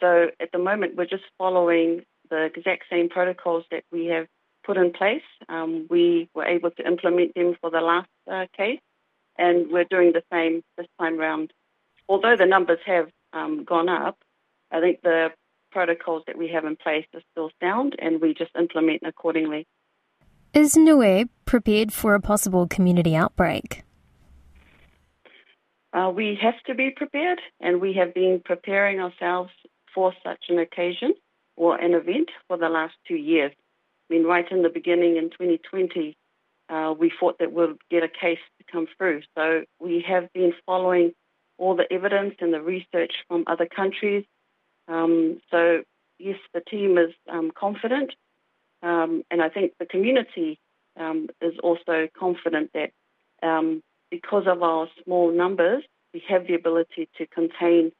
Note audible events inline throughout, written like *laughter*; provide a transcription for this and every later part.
So at the moment, we're just following the exact same protocols that we have put in place. Um, we were able to implement them for the last uh, case, and we're doing the same this time round. Although the numbers have um, gone up, I think the protocols that we have in place are still sound, and we just implement accordingly. Is Niue prepared for a possible community outbreak? Uh, we have to be prepared, and we have been preparing ourselves for such an occasion or an event for the last two years. I mean, right in the beginning in 2020, uh, we thought that we'd get a case to come through. So we have been following all the evidence and the research from other countries. Um, so, yes, the team is um, confident, um, and I think the community um, is also confident that um, because of our small numbers, we have the ability to contain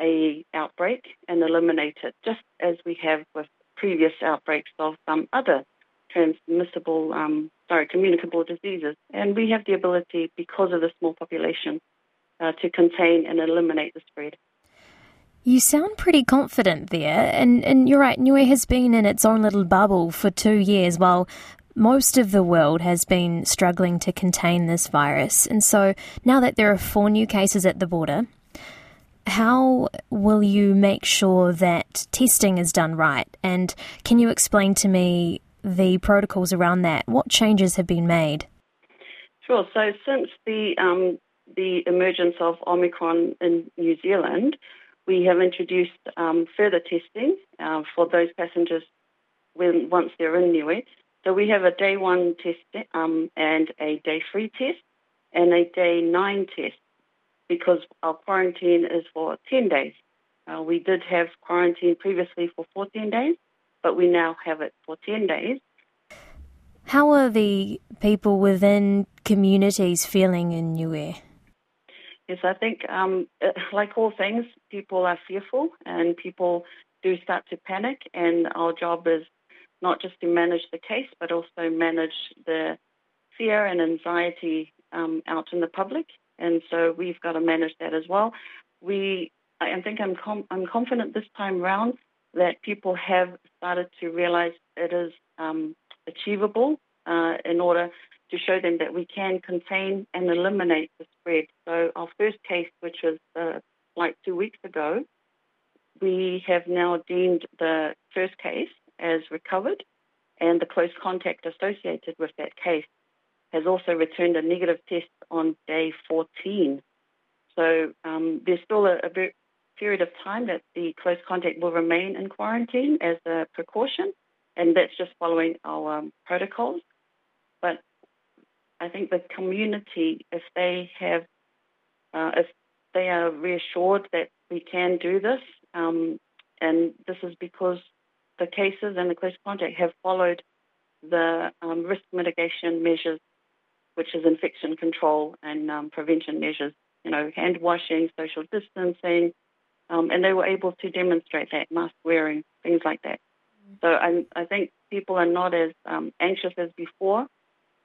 a outbreak and eliminate it, just as we have with previous outbreaks of some other transmissible, um, sorry, communicable diseases. And we have the ability, because of the small population, uh, to contain and eliminate the spread. You sound pretty confident there, and, and you're right, Niue has been in its own little bubble for two years while most of the world has been struggling to contain this virus. And so now that there are four new cases at the border, how will you make sure that testing is done right? And can you explain to me the protocols around that? What changes have been made? Sure. So since the um, the emergence of Omicron in New Zealand, we have introduced um, further testing uh, for those passengers when once they're in Niue. So we have a day one test um, and a day three test and a day nine test because our quarantine is for 10 days. Uh, we did have quarantine previously for 14 days, but we now have it for 10 days. How are the people within communities feeling in Niue? Yes, I think, um, *laughs* like all things, people are fearful and people do start to panic, and our job is not just to manage the case, but also manage the fear and anxiety um, out in the public and so we've got to manage that as well. We, I think I'm, com- I'm confident this time round that people have started to realize it is um, achievable uh, in order to show them that we can contain and eliminate the spread. So our first case, which was uh, like two weeks ago, we have now deemed the first case as recovered and the close contact associated with that case has also returned a negative test on day 14. So um, there's still a, a period of time that the close contact will remain in quarantine as a precaution, and that's just following our um, protocols. But I think the community, if they have, uh, if they are reassured that we can do this, um, and this is because the cases and the close contact have followed the um, risk mitigation measures which is infection control and um, prevention measures, you know, hand washing, social distancing, um, and they were able to demonstrate that, mask wearing, things like that. So I, I, think people are not as um, anxious as before.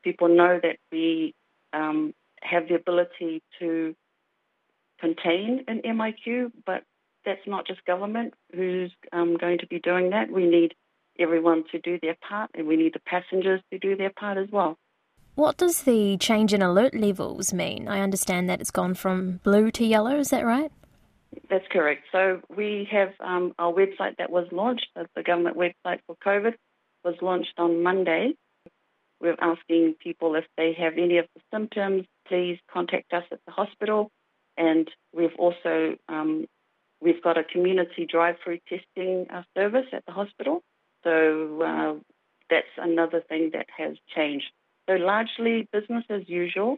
People know that we um, have the ability to contain an MIQ, but that's not just government who's um, going to be doing that. We need everyone to do their part, and we need the passengers to do their part as well. What does the change in alert levels mean? I understand that it's gone from blue to yellow, is that right? That's correct. So we have um, our website that was launched, the government website for COVID, was launched on Monday. We're asking people if they have any of the symptoms, please contact us at the hospital. And we've also um, we've got a community drive-through testing uh, service at the hospital. So uh, that's another thing that has changed. So largely business as usual,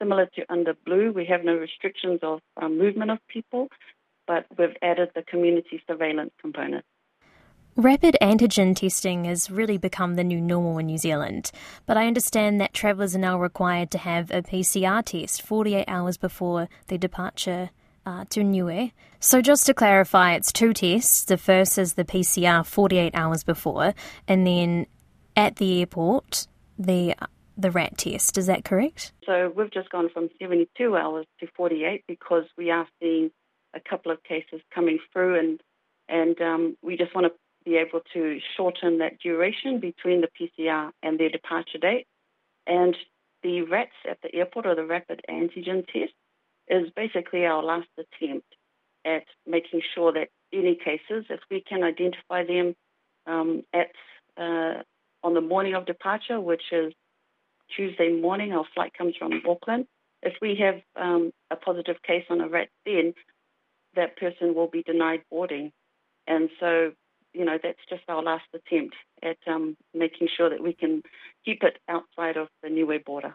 similar to under blue. We have no restrictions of um, movement of people, but we've added the community surveillance component. Rapid antigen testing has really become the new normal in New Zealand, but I understand that travellers are now required to have a PCR test 48 hours before their departure uh, to Niue. So, just to clarify, it's two tests. The first is the PCR 48 hours before, and then at the airport, the the rat test. Is that correct? So we've just gone from 72 hours to 48 because we are seeing a couple of cases coming through, and And um, we just want to be able to shorten that duration between the PCR and their departure date. And the RATS at the airport or the rapid antigen test is basically our last attempt at making sure that any cases, if we can identify them um, at uh, on the morning of departure, which is Tuesday morning, our flight comes from Auckland. If we have um, a positive case on a rat, then that person will be denied boarding. And so, you know, that's just our last attempt at um, making sure that we can keep it outside of the Niue border.